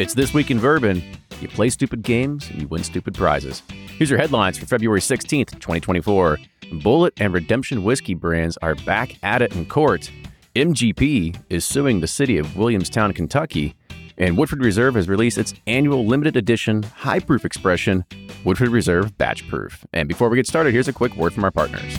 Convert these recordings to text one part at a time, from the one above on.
It's This Week in Bourbon. You play stupid games and you win stupid prizes. Here's your headlines for February 16th, 2024. Bulleit and Redemption Whiskey brands are back at it in court. MGP is suing the city of Williamstown, Kentucky. And Woodford Reserve has released its annual limited edition high proof expression, Woodford Reserve Batch Proof. And before we get started, here's a quick word from our partners.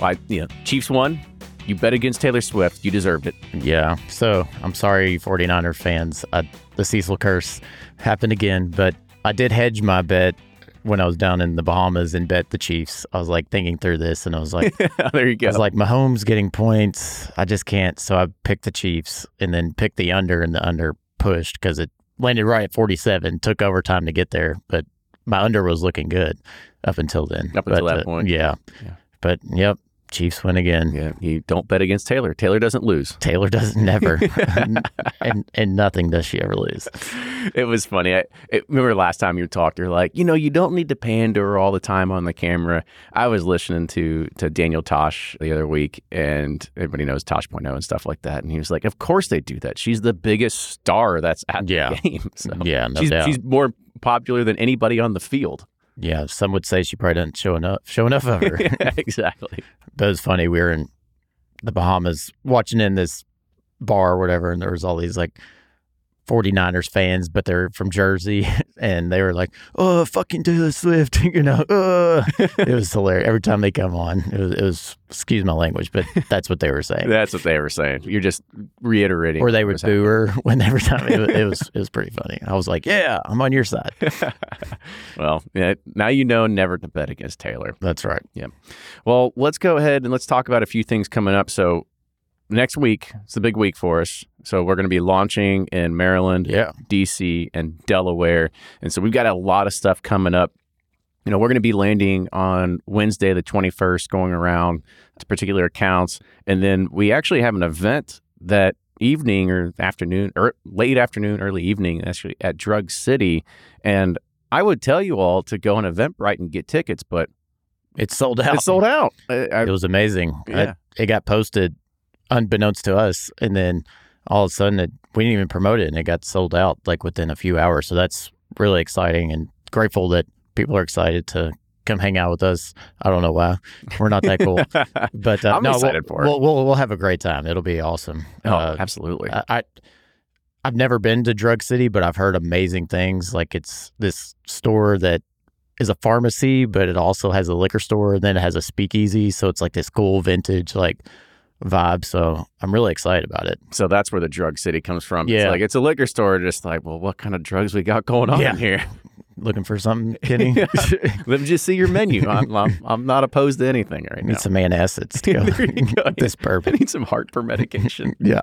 I, you know, Chiefs won. You bet against Taylor Swift. You deserved it. Yeah. So I'm sorry, 49er fans. I, the Cecil curse happened again, but I did hedge my bet when I was down in the Bahamas and bet the Chiefs. I was like thinking through this and I was like, there you go. I was like, Mahomes getting points. I just can't. So I picked the Chiefs and then picked the under and the under pushed because it landed right at 47. Took overtime to get there, but my under was looking good up until then. Up until But, that uh, point. Yeah. Yeah. But yep, Chiefs win again. yeah, you don't bet against Taylor. Taylor doesn't lose. Taylor doesn't never, and and nothing does she ever lose. It was funny. I it, remember last time you talked. You're like, you know, you don't need to pander all the time on the camera. I was listening to to Daniel Tosh the other week, and everybody knows Tosh.0 and stuff like that. And he was like, of course they do that. She's the biggest star that's at Yeah. the game. So Yeah, no she's, doubt. she's more popular than anybody on the field. Yeah, some would say she probably doesn't show enough show enough of her. exactly. but it was funny. We were in the Bahamas watching in this bar or whatever, and there was all these like 49ers fans, but they're from Jersey, and they were like, "Oh, fucking Taylor Swift," you know. Uh. it was hilarious every time they come on. It was, it was excuse my language, but that's what they were saying. That's what they were saying. You're just reiterating. or they would boo her when every time it was, it was it was pretty funny. I was like, "Yeah, I'm on your side." well, yeah, now you know never to bet against Taylor. That's right. Yeah. Well, let's go ahead and let's talk about a few things coming up. So, next week, it's the big week for us. So, we're going to be launching in Maryland, Yeah. DC, and Delaware. And so, we've got a lot of stuff coming up. You know, we're going to be landing on Wednesday, the 21st, going around to particular accounts. And then we actually have an event that evening or afternoon or late afternoon, early evening, actually at Drug City. And I would tell you all to go on Eventbrite and get tickets, but It's sold out. it's sold out. I, I, It was amazing. I- Yeah. it got posted unbeknownst to us, and then all of a sudden it, we didn't even promote it, and it got sold out like within a few hours. So that's really exciting and grateful that people are excited to come hang out with us. I don't know why we're not that cool, but uh, I'm no, excited we'll, for it. We'll, we'll we'll have a great time. It'll be awesome. oh, Uh, absolutely. I, I I've never been to Drug City, but I've heard amazing things. Like it's this store that is a pharmacy, but it also has a liquor store, and then it has a speakeasy. So it's like this cool vintage like vibe. So I'm really excited about it. So that's where the drug city comes from. It's Yeah. like it's a liquor store, just like, well, what kind of drugs we got going on Yeah. here? Looking for something, Kenny? Let me just see your menu. I'm, I'm, I'm not opposed to anything right Need now. Need some antacids to go go. this I need some heartburn medication. Yeah.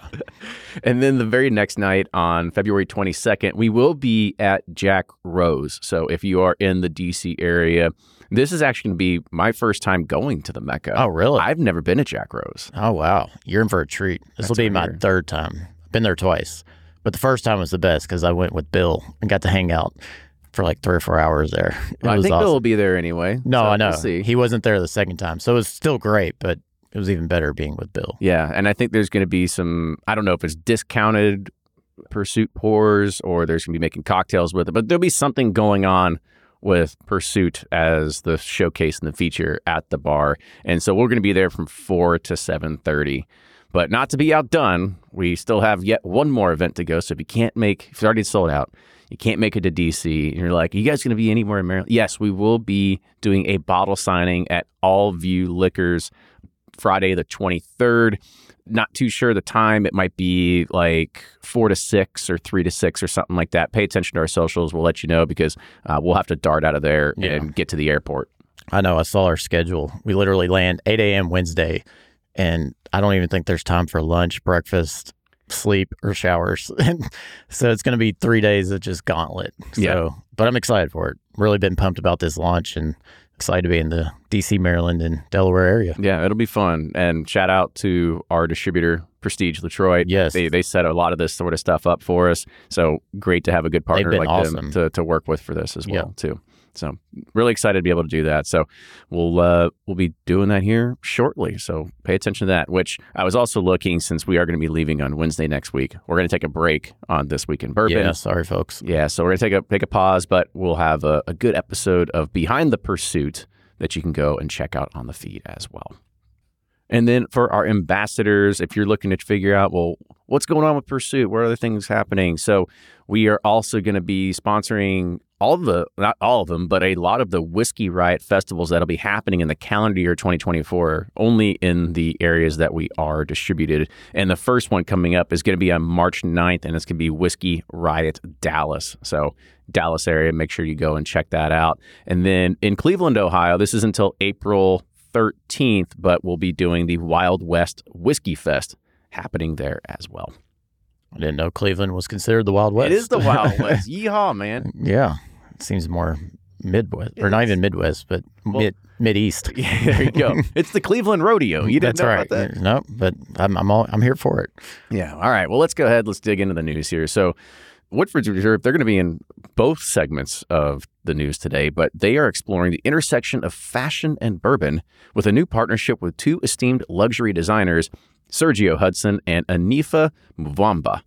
And then the very next night on February 22nd, we will be at Jack Rose. So if you are in the DC area, this is actually going to be my first time going to the Mecca. Oh, really? I've never been to Jack Rose. Oh wow, you're in for a treat. This will be my hear. third time. I've been there twice, but the first time was the best because I went with Bill and got to hang out for like three or four hours there. It I think awesome. Bill will be there anyway. no, so I know We'll see. he wasn't there the second time, so it was still great, but it was even better being with Bill. Yeah, and I think there's going to be some. I don't know if it's discounted Pursuit pours or there's going to be making cocktails with it, but there'll be something going on with Pursuit as the showcase and the feature at the bar, and so we're going to be there from four to seven thirty. But not to be outdone, we still have yet one more event to go. So if you can't make, if it's already sold out, you can't make it to DC, and you're like, are you guys going to be anywhere in Maryland? Yes, we will be doing a bottle signing at All View Liquors Friday the 23rd. Not too sure the time. It might be like four to six or three to six or something like that. Pay attention to our socials. We'll let you know because uh, we'll have to dart out of there Yeah. and get to the airport. I know. I saw our schedule. We literally land 8 a.m. Wednesday, and I don't even think there's time for lunch, breakfast, sleep, or showers. so it's going to be three days of just gauntlet. So, Yeah. but I'm excited for it. Really been pumped about this launch and excited to be in the DC, Maryland, and Delaware area. Yeah, it'll be fun. And shout out to our distributor, Prestige Detroit. Yes. They, they set a lot of this sort of stuff up for us. So great to have a good partner like awesome. them to, to work with for this as well, too. So really excited to be able to do that. So we'll uh, we'll be doing that here shortly. So pay attention to that. Which I was also looking since we are going to be leaving on Wednesday next week. We're going to take a break on this week in bourbon. Yeah, sorry, folks. Yeah, so we're gonna take a take a pause, but we'll have a, a good episode of Behind the Pursuit that you can go and check out on the feed as well. And then for our ambassadors, if you're looking to figure out, well, what's going on with Pursuit? What other things happening? So we are also going to be sponsoring all the, not all of them, but a lot of the Whiskey Riot festivals that'll be happening in the calendar year 2024, only in the areas that we are distributed. And the first one coming up is going to be on March 9th, and it's going to be Whiskey Riot Dallas. So Dallas area, make sure you go and check that out. And then in Cleveland, Ohio, this is until April 13th, but we'll be doing the Wild West Whiskey Fest happening there as well. I didn't know Cleveland was considered the Wild West. It is the Wild West. Yeehaw, man. yeah, it seems more Midwest, or not even Midwest, but mid Mid East. Yeah, there you go. It's the Cleveland Rodeo. You didn't That's know right. about that? No, but I'm I'm all, I'm here for it. Yeah. All right. Well, let's go ahead. Let's dig into the news here. So, Woodford's Reserve, they're going to be in both segments of the news today, but they are exploring the intersection of fashion and bourbon with a new partnership with two esteemed luxury designers, Sergio Hudson and Anifa Mvuemba,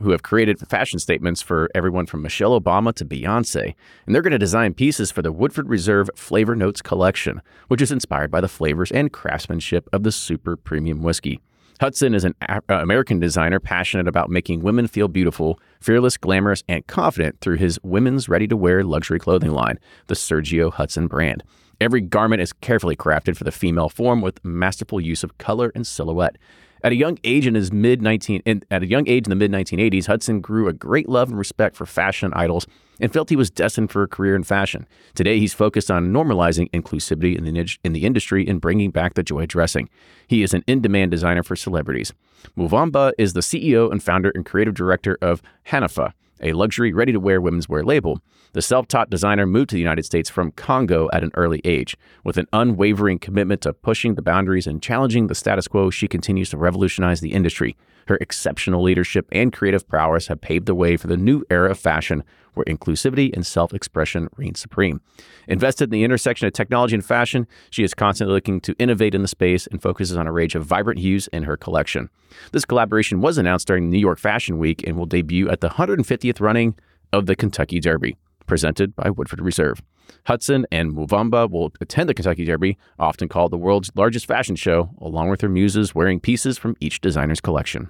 who have created fashion statements for everyone from Michelle Obama to Beyonce. And they're going to design pieces for the Woodford Reserve Flavor Notes collection, which is inspired by the flavors and craftsmanship of the super premium whiskey. Hudson is an uh, American designer passionate about making women feel beautiful, fearless, glamorous, and confident through his women's ready to wear luxury clothing line, the Sergio Hudson brand. Every garment is carefully crafted for the female form with masterful use of color and silhouette. At a young age in his mid 19 in, at a young age in the mid 1980s, Hudson grew a great love and respect for fashion idols and felt he was destined for a career in fashion. Today, he's focused on normalizing inclusivity in the, in- in the industry and bringing back the joy of dressing. He is an in-demand designer for celebrities. Mvuemba is the CEO and founder and creative director of Hanifa, a luxury ready-to-wear women's wear label. The self-taught designer moved to the United States from Congo at an early age. With an unwavering commitment to pushing the boundaries and challenging the status quo, she continues to revolutionize the industry. Her exceptional leadership and creative prowess have paved the way for the new era of fashion where inclusivity and self expression reign supreme. Invested in the intersection of technology and fashion, she is constantly looking to innovate in the space and focuses on a range of vibrant hues in her collection. This collaboration was announced during New York Fashion Week and will debut at the 150th running of the Kentucky Derby, presented by Woodford Reserve. Hudson and Mvuemba will attend the Kentucky Derby, often called the world's largest fashion show, along with their muses wearing pieces from each designer's collection.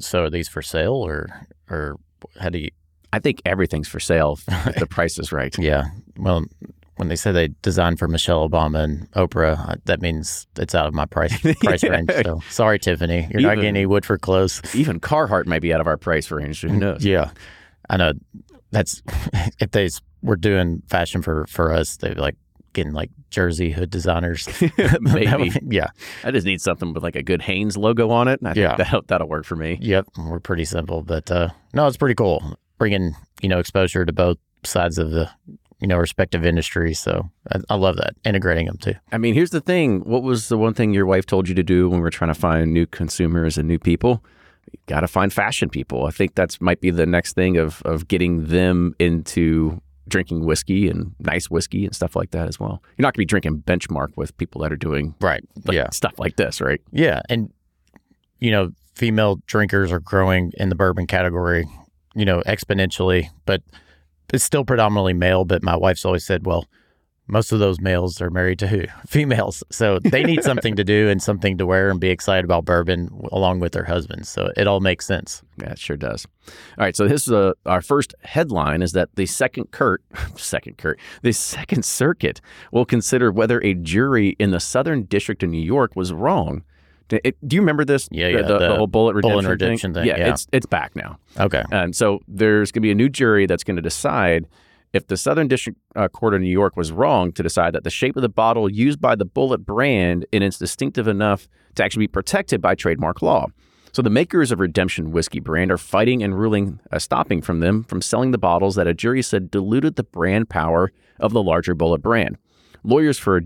So are these for sale or or how do you? I think everything's for sale if the price is right. Yeah. Well, when they say they designed for Michelle Obama and Oprah, uh, that means it's out of my price price Yeah. range. So sorry, Tiffany, you're not getting any Woodford clothes. Even Carhartt might be out of our price range. Who knows? Yeah, I know. That's if they were doing fashion for for us, they'd be like getting like jersey hood designers. Maybe. yeah. I just need something with like a good Hanes logo on it. and I think Yeah. that'll, that'll work for me. Yep, we're pretty simple, but uh, no, it's pretty cool bringing you know exposure to both sides of the you know respective industries. So I, I love that integrating them too. I mean, here's the thing. What was the one thing your wife told you to do when we're trying to find new consumers and new people? You got to find fashion people. I think that's might be the next thing of of getting them into drinking whiskey and nice whiskey and stuff like that as well. You're not going to be drinking benchmark with people that are doing Right. like, yeah. stuff like this, right? Yeah, and you know, female drinkers are growing in the bourbon category, you know, exponentially, but it's still predominantly male. But my wife's always said, well, most of those males are married to who? Females. So they need something to do and something to wear and be excited about bourbon along with their husbands. So it all makes sense. Yeah, it sure does. All right, so this is a, our first headline is that the second Kurt, second Kurt, the Second Circuit will consider whether a jury in the Southern District of New York was wrong. Do you remember this? Yeah, The- yeah, The, the the whole Bulleit redemption, Bulleit redemption thing, Yeah, yeah. it's it's back now, Okay. and so there's going to be a new jury that's going to decide if the Southern District uh, Court of New York was wrong to decide that the shape of the bottle used by the Bulleit brand and it's distinctive enough to actually be protected by trademark law. So the makers of Redemption Whiskey brand are fighting and ruling, uh, stopping from them from selling the bottles that a jury said diluted the brand power of the larger Bulleit brand. Lawyers for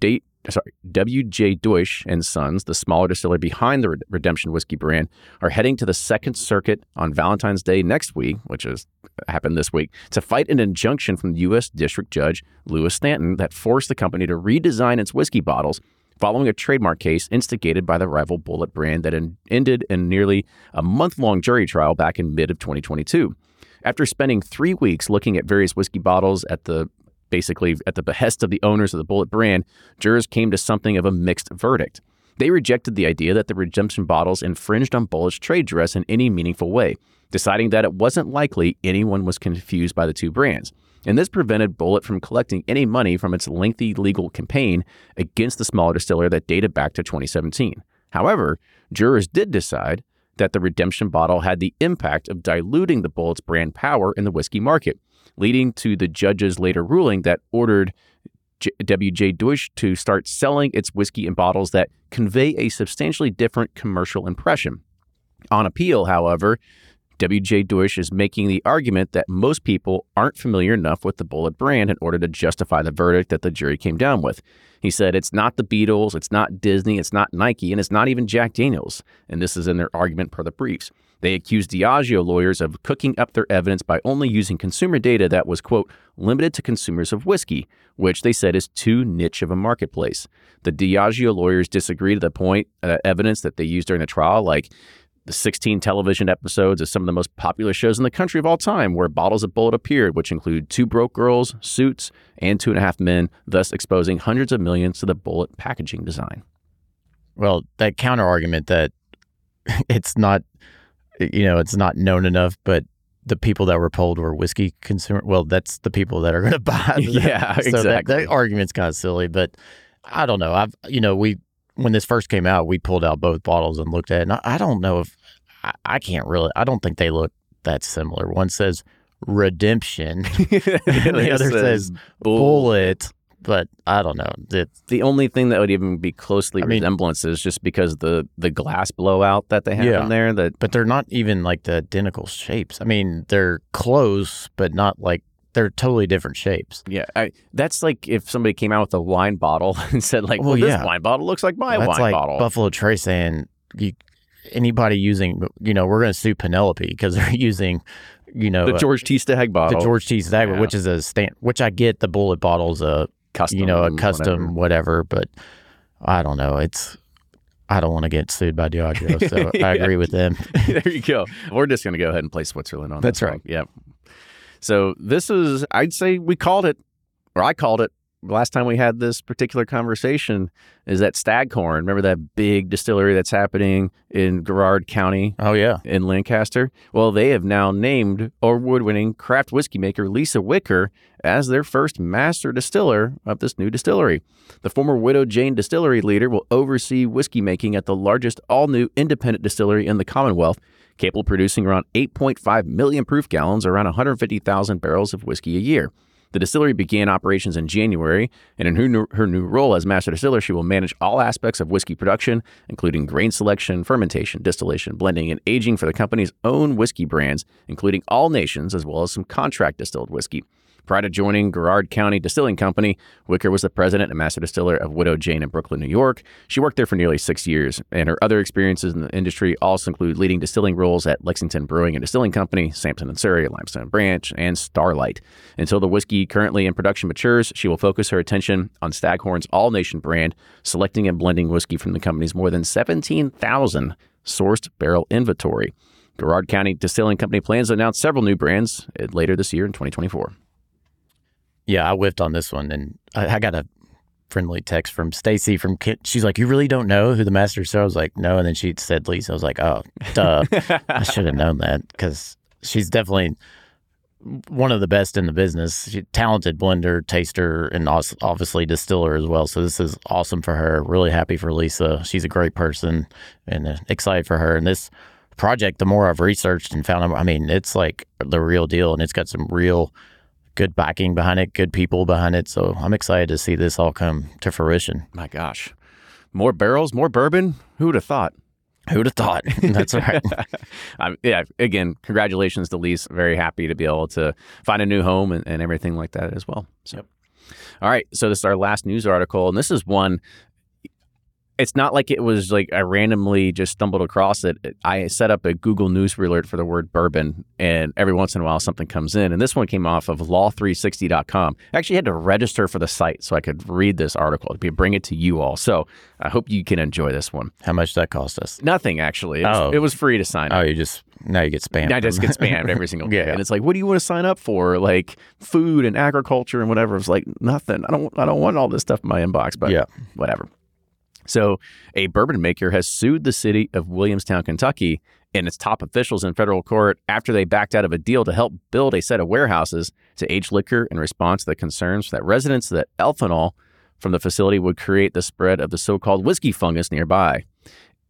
date. Sorry, W.J. Deutsch and Sons, the smaller distiller behind the Redemption Whiskey brand, are heading to the Second Circuit on Valentine's Day next week, which has happened this week, to fight an injunction from U.S. District Judge Louis Stanton that forced the company to redesign its whiskey bottles following a trademark case instigated by the rival Bulleit brand that en- ended in nearly a month long jury trial back in mid of 2022. After spending three weeks looking at various whiskey bottles at the basically at the behest of the owners of the Bulleit brand, jurors came to something of a mixed verdict. They rejected the idea that the redemption bottles infringed on Bulleit's trade dress in any meaningful way, deciding that it wasn't likely anyone was confused by the two brands. And this prevented Bulleit from collecting any money from its lengthy legal campaign against the smaller distiller that dated back to 2017. However, jurors did decide that the redemption bottle had the impact of diluting the Bulleit's brand power in the whiskey market, leading to the judge's later ruling that ordered W.J. Deutsch to start selling its whiskey in bottles that convey a substantially different commercial impression. On appeal, however, W.J. Deutsch is making the argument that most people aren't familiar enough with the Bulleit brand in order to justify the verdict that the jury came down with. He said it's not the Beatles, it's not Disney, it's not Nike, and it's not even Jack Daniels. And this is in their argument per the briefs. They accused Diageo lawyers of cooking up their evidence by only using consumer data that was, quote, limited to consumers of whiskey, which they said is too niche of a marketplace. The Diageo lawyers disagree to the point uh, evidence that they used during the trial, like the 16 television episodes of some of the most popular shows in the country of all time where bottles of Bulleit appeared, which include Two Broke Girls, Suits, and Two and a Half Men, thus exposing hundreds of millions to the Bulleit packaging design. Well, that counter argument that it's not, you know, it's not known enough, but the people that were polled were whiskey consumer. Well, that's the people that are going to buy. Yeah, so that, exactly. that argument's kind of silly, but I don't know. I've, you know, we when this first came out, we pulled out both bottles and looked at it. And I, I don't know if I, I can't really. I don't think they look that similar. One says redemption, and the other says Bulleit. But I don't know. It's, The only thing that would even be closely I mean- resemblance is just because the the glass blowout that they have Yeah. in there. That but they're not even like the identical shapes. I mean, they're close, but not like they're totally different shapes. yeah, I, that's like if somebody came out with a wine bottle and said like, Well, "Well, this wine bottle looks like my That's wine like bottle." Buffalo Trace saying you, anybody using, you know, we're going to sue Penelope because they're using, you know, the uh, George T. Stagg bottle, the George T. Stagg, Yeah. which is a stand, which I get the Bulleit bottles, a custom, you know, a custom whatever. but I don't know. It's I don't want to get sued by Diageo, so I agree with them. there you go. We're just going to go ahead and play Switzerland on That's right. one. Yep. So this is, I'd say we called it, or I called it last time we had this particular conversation is that Staghorn. Remember that big distillery that's happening in Garrard County Oh yeah. in Lancaster? Well, they have now named award winning craft whiskey maker Lisa Wicker as their first master distiller of this new distillery. The former Widow Jane distillery leader will oversee whiskey making at the largest all new independent distillery in the Commonwealth, capable of producing around 8.5 million proof gallons, around 150,000 barrels of whiskey a year. The distillery began operations in January, and in her new, her new role as master distiller, she will manage all aspects of whiskey production, including grain selection, fermentation, distillation, blending, and aging for the company's own whiskey brands, including all nations, as well as some contract distilled whiskey. Prior to joining Garrard County Distilling Company, Wicker was the president and master distiller of Widow Jane in Brooklyn, New York. She worked there for nearly six years, and her other experiences in the industry also include leading distilling roles at Lexington Brewing and Distilling Company, Samson and Surrey, Limestone Branch, and Starlight. Until the whiskey currently in production matures, she will focus her attention on Staghorn's All Nation brand, selecting and blending whiskey from the company's more than 17,000 sourced barrel inventory. Garrard County Distilling Company plans to announce several new brands uh, later this year in 2024. Yeah, I whiffed on this one, and I, I got a friendly text from Stacy from Kent. She's like, "You really don't know who the master is?" I was like, "No," and then she said Lisa. I was like, "Oh, duh! I should have known that because she's definitely one of the best in the business. She, talented blender, taster, and os- obviously distiller as well. So this is awesome for her. Really happy for Lisa. She's a great person, and uh, excited for her. And this project, the more I've researched and found, I mean, it's like the real deal, and it's got some real good backing behind it, good people behind it. So I'm excited to see this all come to fruition. My gosh. More barrels, more bourbon? Who would have thought? Who'd have thought? That's right. um, yeah, again, congratulations to Lise. Very happy to be able to find a new home and, and everything like that as well. So, all right. So, this is our last news article. And this is one it's not like it was like I randomly just stumbled across it. I set up a Google News alert for the word bourbon, and every once in a while something comes in. And this one came off of law360.com. I actually had to register for the site so I could read this article to bring it to you all. So I hope you can enjoy this one. How much did that cost us? Nothing, actually. It was, Oh. it was free to sign up. Oh, you just now you get spammed. I just get spammed every single day. Yeah. And it's like, what do you want to sign up for? Like food and agriculture and whatever. It's like nothing. I don't I don't want all this stuff in my inbox, but Yeah. whatever. So a bourbon maker has sued the city of Williamstown, Kentucky, and its top officials in federal court after they backed out of a deal to help build a set of warehouses to age liquor in response to the concerns that residents that ethanol from the facility would create the spread of the so-called whiskey fungus nearby.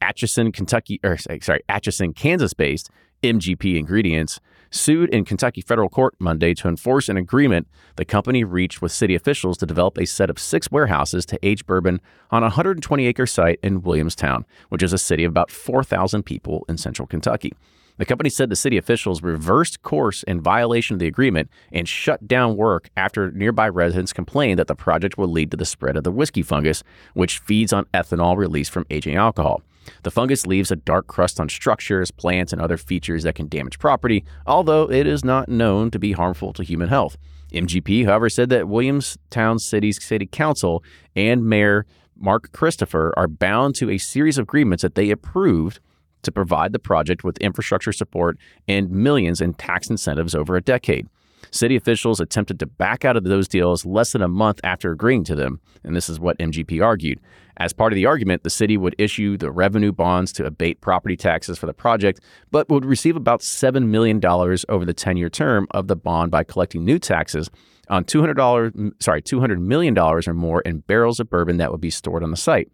Atchison, Kentucky, or sorry, Atchison, Kansas-based MGP Ingredients sued in Kentucky federal court Monday to enforce an agreement the company reached with city officials to develop a set of six warehouses to age bourbon on a 120 acre site in Williamstown, which is a city of about 4,000 people in central Kentucky. The company said the city officials reversed course in violation of the agreement and shut down work after nearby residents complained that the project would lead to the spread of the whiskey fungus, which feeds on ethanol released from aging alcohol. The fungus leaves a dark crust on structures, plants, and other features that can damage property, although it is not known to be harmful to human health. MGP, however, said that Williamstown City's City Council and Mayor Mark Christopher are bound to a series of agreements that they approved to provide the project with infrastructure support and millions in tax incentives over a decade. City officials attempted to back out of those deals less than a month after agreeing to them, and this is what MGP argued. As part of the argument, the city would issue the revenue bonds to abate property taxes for the project, but would receive about $7 million over the 10 year term of the bond by collecting new taxes on $200, sorry, $200 million or more in barrels of bourbon that would be stored on the site.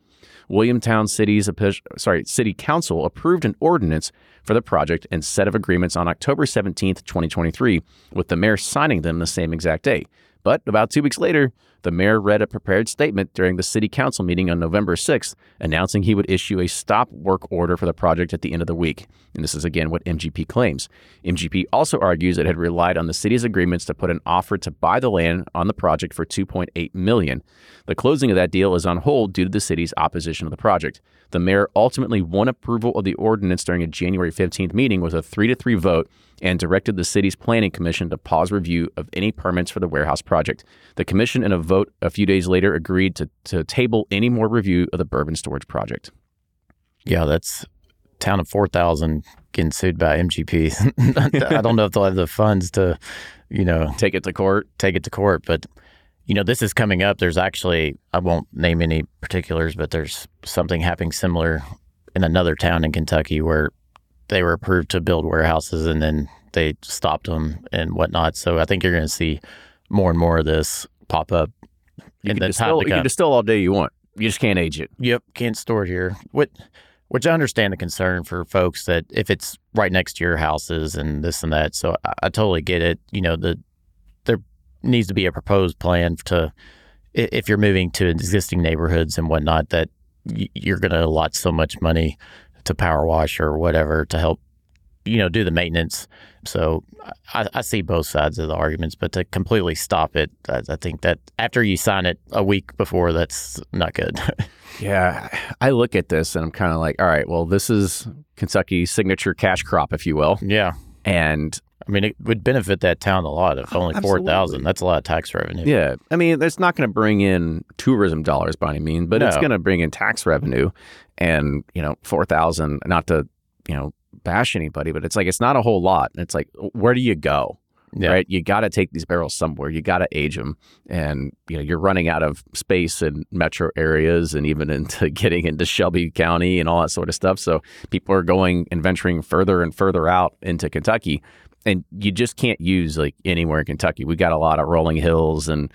Williamtown City's sorry, City Council approved an ordinance for the project and set of agreements on October 17, 2023, with the mayor signing them the same exact day. But about two weeks later, the mayor read a prepared statement during the city council meeting on November 6th, announcing he would issue a stop work order for the project at the end of the week. And this is again what MGP claims. MGP also argues it had relied on the city's agreements to put an offer to buy the land on the project for 2.8 million. The closing of that deal is on hold due to the city's opposition of the project. The mayor ultimately won approval of the ordinance during a January 15th meeting with a 3 to 3 vote and directed the city's planning commission to pause review of any permits for the warehouse project. The commission, in a vote a few days later, agreed to, to table any more review of the bourbon storage project. Yeah, that's town of 4,000 getting sued by MGP. I don't know if they'll have the funds to, you know, Take it to court. take it to court, but you know, this is coming up. There's actually, I won't name any particulars, but there's something happening similar in another town in Kentucky where they were approved to build warehouses and then they stopped them and whatnot. So I think you're going to see more and more of this pop up. You in can, the distill, to you can distill all day you want. You just can't age it. Yep, can't store it here. What, which I understand the concern for folks that if it's right next to your houses and this and that. So I, I totally get it. You know, the there needs to be a proposed plan to if you're moving to existing neighborhoods and whatnot that you're going to allot so much money to power wash or whatever to help you know do the maintenance. So I, I see both sides of the arguments, but to completely stop it, I, I think that after you sign it a week before, that's not good. Yeah, I look at this and I'm kind of like, all right, well, this is Kentucky's signature cash crop, if you will, yeah. and I mean, it would benefit that town a lot if Oh, only four absolutely. thousand. That's a lot of tax revenue. yeah, I mean, it's not going to bring in tourism dollars by any means, but it's going to bring in tax revenue, and you know, four thousand. Not to you know bash anybody, but it's like it's not a whole lot. And It's like, where do you go? Yeah. right? You got to take these barrels somewhere. You got to age them, and you know you're running out of space in metro areas, and even into getting into Shelby County and all that sort of stuff. So people are going and venturing further and further out into Kentucky, and you just can't use like anywhere in Kentucky. We got a lot of rolling hills and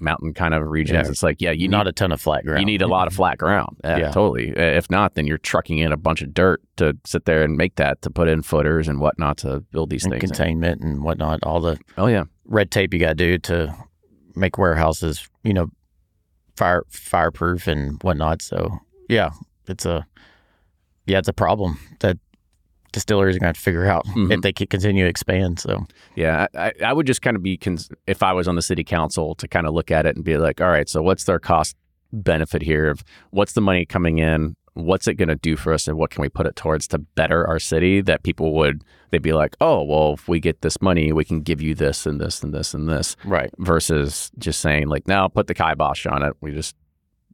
mountain kind of regions. Yeah. It's like yeah, you not need a ton of flat ground. you need a lot of flat ground. Yeah, Yeah. totally. If not, then you're trucking in a bunch of dirt to sit there and make that to put in footers and whatnot to build these and things. in. containment and whatnot. All the Oh yeah. red tape you got to do to make warehouses, you know, fire fireproof and whatnot. So yeah, it's a yeah, it's a problem that distilleries are going to have to figure out Mhm. if they can continue to expand. So Yeah, I, I would just kind of be cons- if I was on the city council to kind of look at it and be like, all right, so what's their cost benefit here of what's the money coming in, what's it going to do for us, and what can we put it towards to better our city? That people would they'd be like, oh, well, if we get this money, we can give you this and this and this and this, right, versus just saying like, no, put the kibosh on it. We just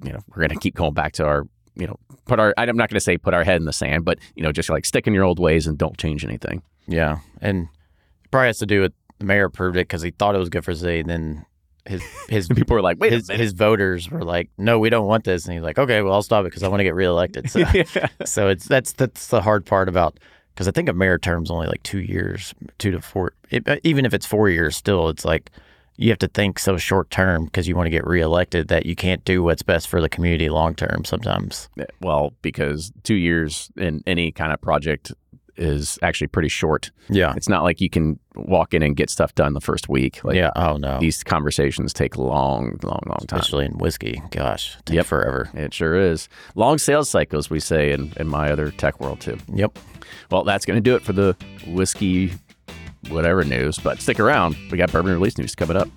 you know we're going to keep going back to our you know put our I'm not going to say put our head in the sand, but you know just like stick in your old ways and don't change anything. yeah, and it probably has to do with the mayor approved it because he thought it was good for the city. And then his his People were like, wait his, a his voters were like, "No, we don't want this," and he's like, "Okay, well, I'll stop it because I want to get reelected." So, yeah. so it's that's that's the hard part about because I think a mayor term's only like two years, two to four. It, even if it's four years, still, it's like you have to think so short term because you want to get reelected that you can't do what's best for the community long term. Sometimes, eh, Well, because two years in any kind of project is actually pretty short. yeah, It's not like you can walk in and get stuff done the first week. Like yeah. Oh no, these conversations take long, long, long time. especially in whiskey. Gosh, take Yep. forever. It sure is. Long sales cycles, we say in, in my other tech world too. Yep. Well, that's going to do it for the whiskey, whatever news. But stick around. We got bourbon release news coming up.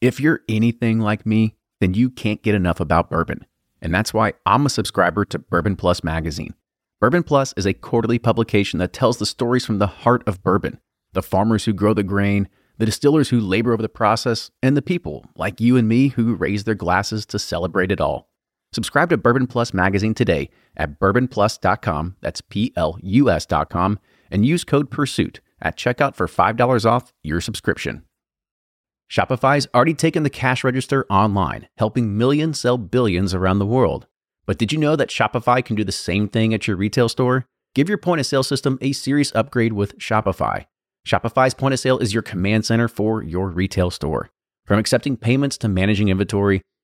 If you're anything like me, then you can't get enough about bourbon. And that's why I'm a subscriber to Bourbon Plus magazine. Bourbon Plus is a quarterly publication that tells the stories from the heart of bourbon the farmers who grow the grain, the distillers who labor over the process, and the people like you and me who raise their glasses to celebrate it all. Subscribe to Bourbon Plus magazine today at bourbonplus.com, that's P L U S.com, and use code PURSUIT at checkout for $5 off your subscription. Shopify's already taken the cash register online, helping millions sell billions around the world. But did you know that Shopify can do the same thing at your retail store? Give your point of sale system a serious upgrade with Shopify. Shopify's point of sale is your command center for your retail store. From accepting payments to managing inventory,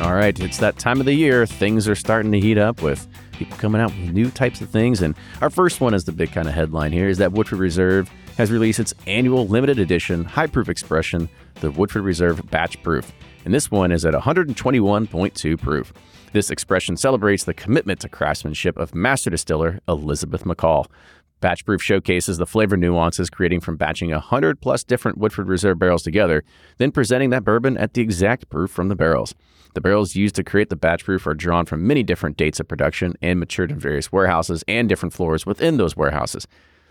All right, it's that time of the year. Things are starting to heat up with people coming out with new types of things. And our first one is the big kind of headline here is that Woodford Reserve has released its annual limited edition high proof expression, the Woodford Reserve Batch Proof. And this one is at 121.2 proof. This expression celebrates the commitment to craftsmanship of master distiller Elizabeth McCall. Batch Proof showcases the flavor nuances creating from batching 100 plus different Woodford Reserve barrels together, then presenting that bourbon at the exact proof from the barrels. The barrels used to create the batch proof are drawn from many different dates of production and matured in various warehouses and different floors within those warehouses.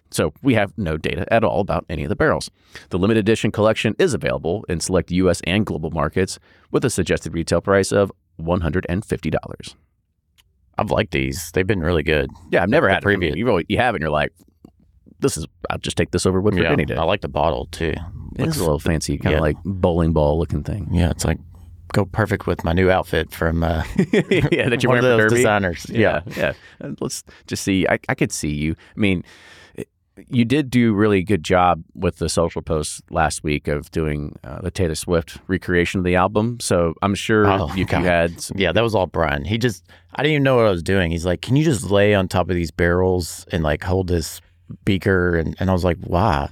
So we have no data at all about any of the barrels. The limited edition collection is available in select US and global markets with a suggested retail price of $150. I've liked these. They've been really good. Yeah, I've never The had it. I mean, previous- you, have it and you're like, this is, I'll just take this over Woodford Yeah, any day. I like the bottle too. It's Looks- a little fancy, kind of like bowling ball looking thing. yeah, it's like go perfect with my new outfit from uh, yeah, that you're one wearing of those designers. Yeah, yeah. Uh, Let's just see. I, I could see you. I mean, you did do really good job with the social post last week of doing uh, the Taylor Swift recreation of the album. So I'm sure Oh, you, you had some, Yeah, that was all Brian. He just, I didn't even know what I was doing. He's like, can you just lay on top of these barrels and like hold this beaker? And, and I was like, why?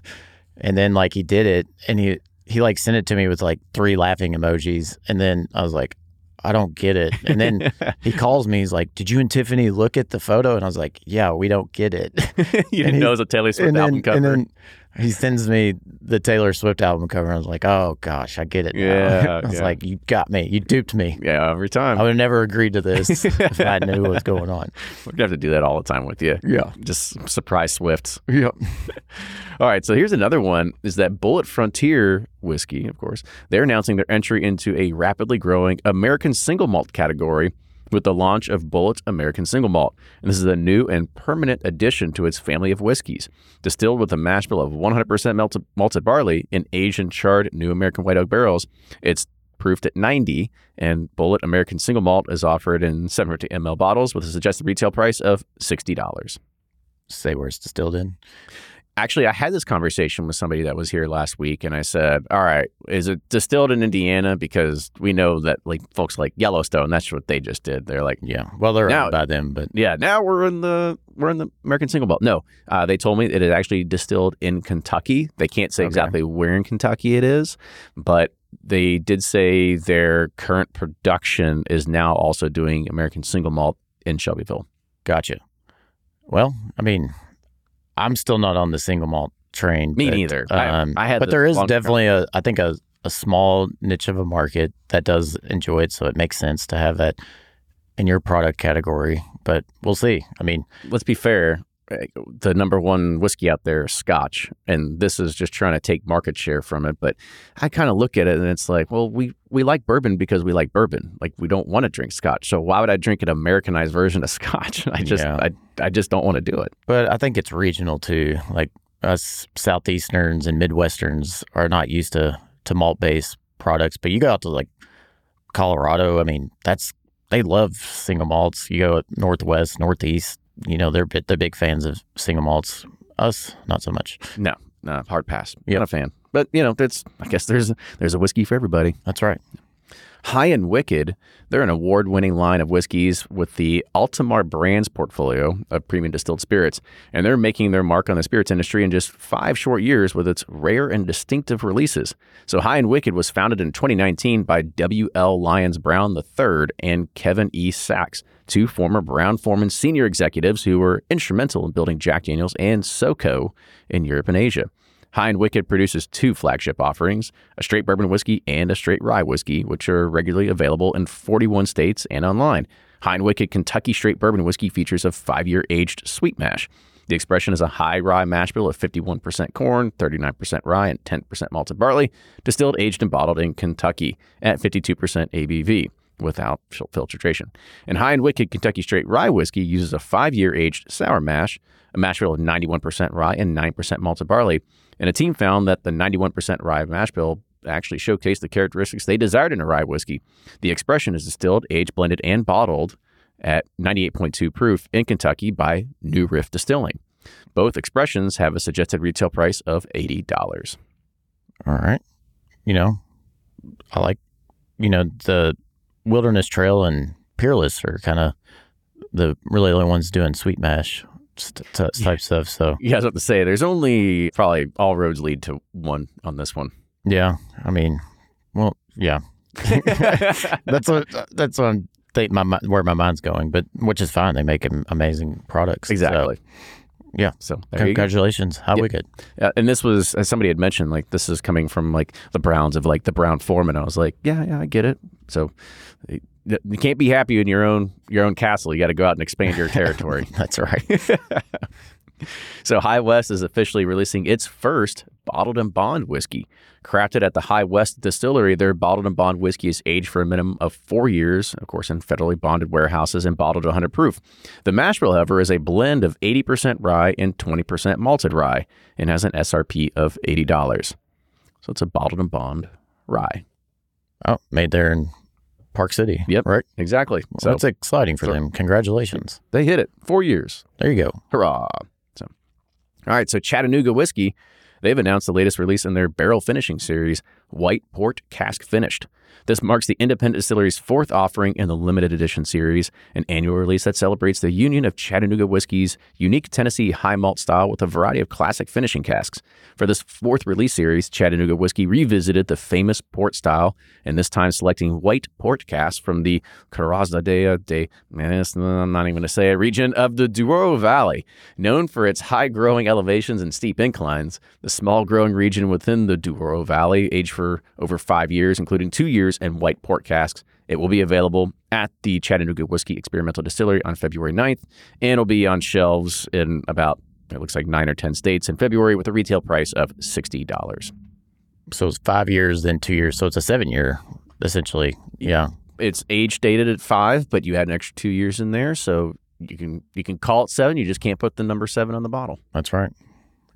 And then like he did it and he, he like sent it to me with like three laughing emojis. And then I was like, I don't get it. And then he calls me. He's like, did you and Tiffany look at the photo? And I was like, yeah, we don't get it. you didn't he- know it was a Taylor Swift album then, cover. and then he sends me the Taylor Swift album cover. And I was like, oh gosh, I get it. now." Yeah, I was yeah. like, you got me. You duped me. yeah, every time. I would have never agreed to this if I knew what was going on. Gonna have to do that all the time with you. Yeah. Just surprise Swifts. Yeah. All right, so here's another one is that Bulleit Frontier whiskey, of course. They're announcing their entry into a rapidly growing American single malt category with the launch of Bulleit American Single Malt. And this is a new and permanent addition to its family of whiskeys. Distilled with a mash bill of 100% melted, malted barley in aged and charred new American white oak barrels, it's proofed at 90 and Bulleit American Single Malt is offered in 750 ml bottles with a suggested retail price of $60. Say where it's distilled in. Actually, I had this conversation with somebody that was here last week, and I said, "All right, is it distilled in Indiana? Because we know that like folks like Yellowstone, that's what they just did. They're like, Yeah. Well, they're Now- by them, but yeah, now we're in the we're in the American single malt. No, uh, they told me it is actually distilled in Kentucky. They can't say Okay. exactly where in Kentucky it is, but they did say their current production is now also doing American single malt in Shelbyville. gotcha. Well, I mean, I'm still not on the single malt train. Me but, neither. I- Um, I had but the there is definitely a, I think a, a small niche of a market that does enjoy it, so it makes sense to have that in your product category. But we'll see. I mean, let's be fair. The number one whiskey out there is Scotch, and this is just trying to take market share from it. But I kind of look at it, and it's like, well, we we like bourbon because we like bourbon. Like we don't want to drink Scotch, so why would I drink an Americanized version of Scotch? I just Yeah. I I just don't want to do it. But I think it's regional too. Like us southeasterns and midwesterns are not used to to malt based products. But you go out to like Colorado, I mean, that's they love single malts. You go northwest, northeast, you know, they're bit they're big fans of single malts. Us, not so much. No, no, hard pass. Yep. Not a fan. But you know, that's I guess there's there's a whiskey for everybody. That's right. High n' Wicked, they're an award winning line of whiskeys with the Altamar Brands portfolio of premium distilled spirits. And they're making their mark on the spirits industry in just five short years with its rare and distinctive releases. So, High n' Wicked was founded in 2019 by W.L. Lyons Brown III and Kevin E. Sachs, two former Brown Forman senior executives who were instrumental in building Jack Daniels and SoCo in Europe and Asia. High n' Wicked produces two flagship offerings a straight bourbon whiskey and a straight rye whiskey, which are regularly available in 41 states and online. High n' Wicked Kentucky Straight Bourbon Whiskey features a five year aged sweet mash. The expression is a high rye mash bill of 51% corn, 39% rye, and 10% malted barley, distilled, aged, and bottled in Kentucky at 52% ABV without filtration. And High n' Wicked Kentucky Straight Rye Whiskey uses a five year aged sour mash, a mash bill of 91% rye and 9% malted barley. And a team found that the 91% rye mash bill actually showcased the characteristics they desired in a rye whiskey. The expression is distilled, aged, blended, and bottled at 98.2 proof in Kentucky by New Riff Distilling. Both expressions have a suggested retail price of $80. All right. You know, I like, you know, the Wilderness Trail and Peerless are kind of the really only ones doing sweet mash st- t- type stuff. So, You guys have to say, there's only probably all roads lead to one on this one. yeah, I mean, well, yeah. that's what that's what I'm think my where my mind's going, but which is fine. They make amazing products. So, Exactly. Yeah. So. Congratulations. How Yep. wicked. Uh, and this was, as somebody had mentioned, like this is coming from like the Browns of like the Brown-Forman. I was like, yeah, yeah, I get it. So you can't be happy in your own your own castle. You got to go out and expand your territory. That's right. so High West is officially releasing its first bottled in bond whiskey. Crafted at the High West Distillery, their bottled in bond whiskey is aged for a minimum of four years, of course, in federally bonded warehouses and bottled to 100 proof. The mash bill, however, is a blend of 80% rye and 20% malted rye and has an SRP of $80. So it's a bottled in bond rye. oh, made there in Park City. Yep. Right. Exactly. So So that's exciting for so- them. Congratulations. they hit it. Four years. There you go. Hurrah. So, all right. So, Chattanooga Whiskey, they've announced the latest release in their barrel finishing series, White Port Cask Finished. This marks the independent distillery's fourth offering in the limited edition series, an annual release that celebrates the union of Chattanooga whiskey's unique Tennessee high malt style with a variety of classic finishing casks. For this fourth release series, Chattanooga whiskey revisited the famous port style, and this time selecting white port casks from the Carrazadea de, uh, man, eh, it's- uh, I'm not even going to say it, region of the Douro Valley. Known for its high growing elevations and steep inclines, the small growing region within the Douro Valley, aged for over five years, including two years in white port casks. It will be available at the Chattanooga Whiskey Experimental Distillery on February 9th, and it'll be on shelves in about, it looks like nine or 10 states in February with a retail price of $60. So it's five years, then two years. So it's a seven year, essentially. Yeah. It's age dated at five, but you had an extra two years in there, so you can you can call it seven. You just can't put the number seven on the bottle. That's right.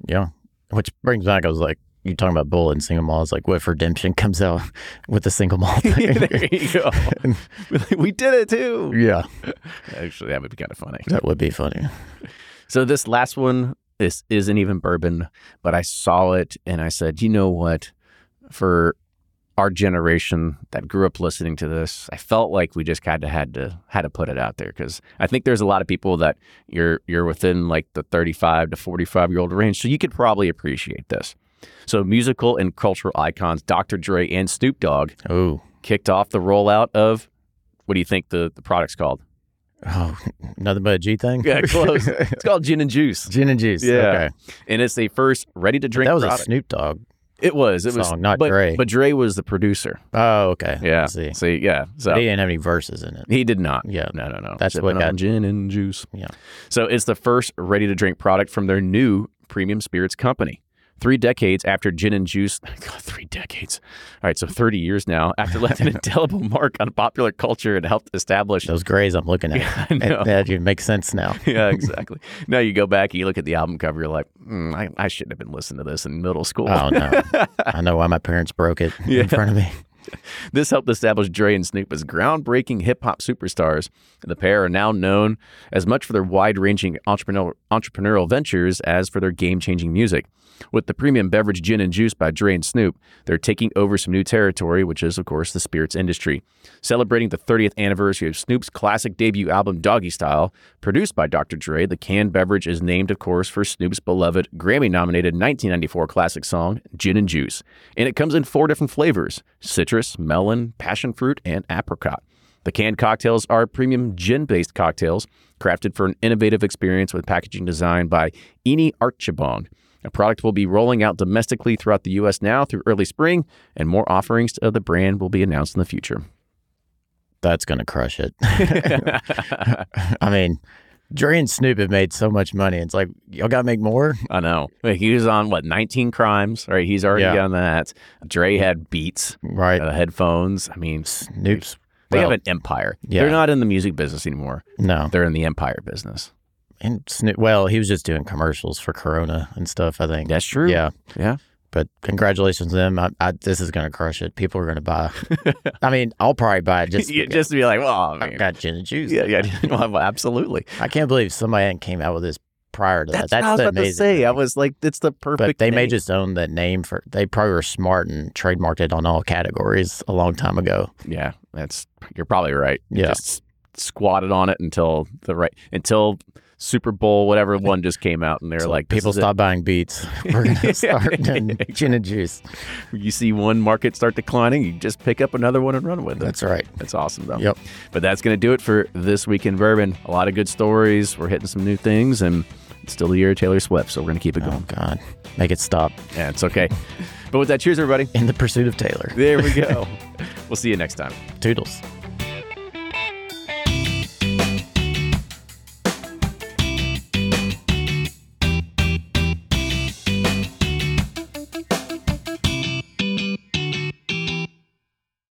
Yeah. Which brings back, I was like, you talking about Bulleit and single malt. It's like, what if Redemption comes out with a single malt? there you go. we did it too. yeah. Actually, that would be kind of funny. That would be funny. So this last one, this isn't even bourbon, but I saw it and I said, you know what? For our generation that grew up listening to this, I felt like we just kind of had to had to put it out there because I think there's a lot of people that you're you're within like the 35 to 45 year old range, so you could probably appreciate this. So musical and cultural icons Dr. Dre and Snoop Dogg Oh. kicked off the rollout of what do you think the, the product's called? Oh, nothing but a G thing? Yeah, close. it's called Gin and Juice. Gin and juice. Yeah. Okay. and it's the first ready to drink That was a product. Snoop Dogg. it was. It was song, not but, Dre. But Dre was the producer. Oh, okay. Yeah. I see. See, yeah. So He didn't have any verses in it. he did not. Yeah. No, no, no. That's Sipping what got- gin and juice. Yeah. So it's the first ready to drink product from their new premium spirits company. Three decades after gin and juice, God, three decades. All right, so 30 years now after left an indelible mark on popular culture and helped establish Those grays I'm looking at. Yeah, I know. That makes sense now. yeah, exactly. now you go back and you look at the album cover, you're like, mm, I, I shouldn't have been listening to this in middle school. Oh, no. I know why my parents broke it Yeah. in front of me. This helped establish Dre and Snoop as groundbreaking hip hop superstars. The pair are now known as much for their wide ranging entrepreneurial, entrepreneurial ventures as for their game changing music. With the premium beverage gin and juice by Dre and Snoop, they're taking over some new territory, which is, of course, the spirits industry. Celebrating the 30th anniversary of Snoop's classic debut album, Doggy Style, produced by Dr. Dre, the canned beverage is named, of course, for Snoop's beloved Grammy nominated 1994 classic song, Gin and Juice. And it comes in four different flavors citrus, melon, passion fruit, and apricot. The canned cocktails are premium gin based cocktails crafted for an innovative experience with packaging designed by Ini Archibong. A product will be rolling out domestically throughout the U.S. now through early spring, and more offerings of the brand will be announced in the future. That's going to crush it. I mean, Dre and Snoop have made so much money. It's like, y'all got to make more? I know. Like, He was on what 19 crimes, right? He's already Yeah. done that. Dre had Beats, Right. uh, headphones. I mean, Snoop's. they well, have an empire. yeah. They're not in the music business anymore. No. They're in the empire business. And Snoop, well, he was just doing commercials for Corona and stuff, I think. That's true. Yeah. Yeah. But congratulations to them. I, I, this is going to crush it. People are going to buy. I mean, I'll probably buy it just, just to be like, well, I I mean, got gin and juice. yeah, yeah, well, absolutely. I can't believe somebody hadn't came out with this prior to That's, that. what I was about to say. I was like, it's the perfect. but they may just own that name for. They probably were smart and trademarked it on all categories a long time ago. Yeah, that's you're probably right. You Yeah. just squatted on it until the right until Super Bowl whatever one just came out, and they're So like, people is it. stop buying beats. We're gonna start doing gin and juice. You see one market start declining, you just pick up another one and run with it. That's right. That's awesome, though. Yep. But that's going to do it for this week in bourbon. A lot of good stories. We're hitting some new things, and it's still the year of Taylor Swift, so we're going to keep it Oh going. God, make it stop. Yeah, it's okay. but with that, cheers, everybody. In the pursuit of Taylor. There we go. we'll see you next time. Toodles.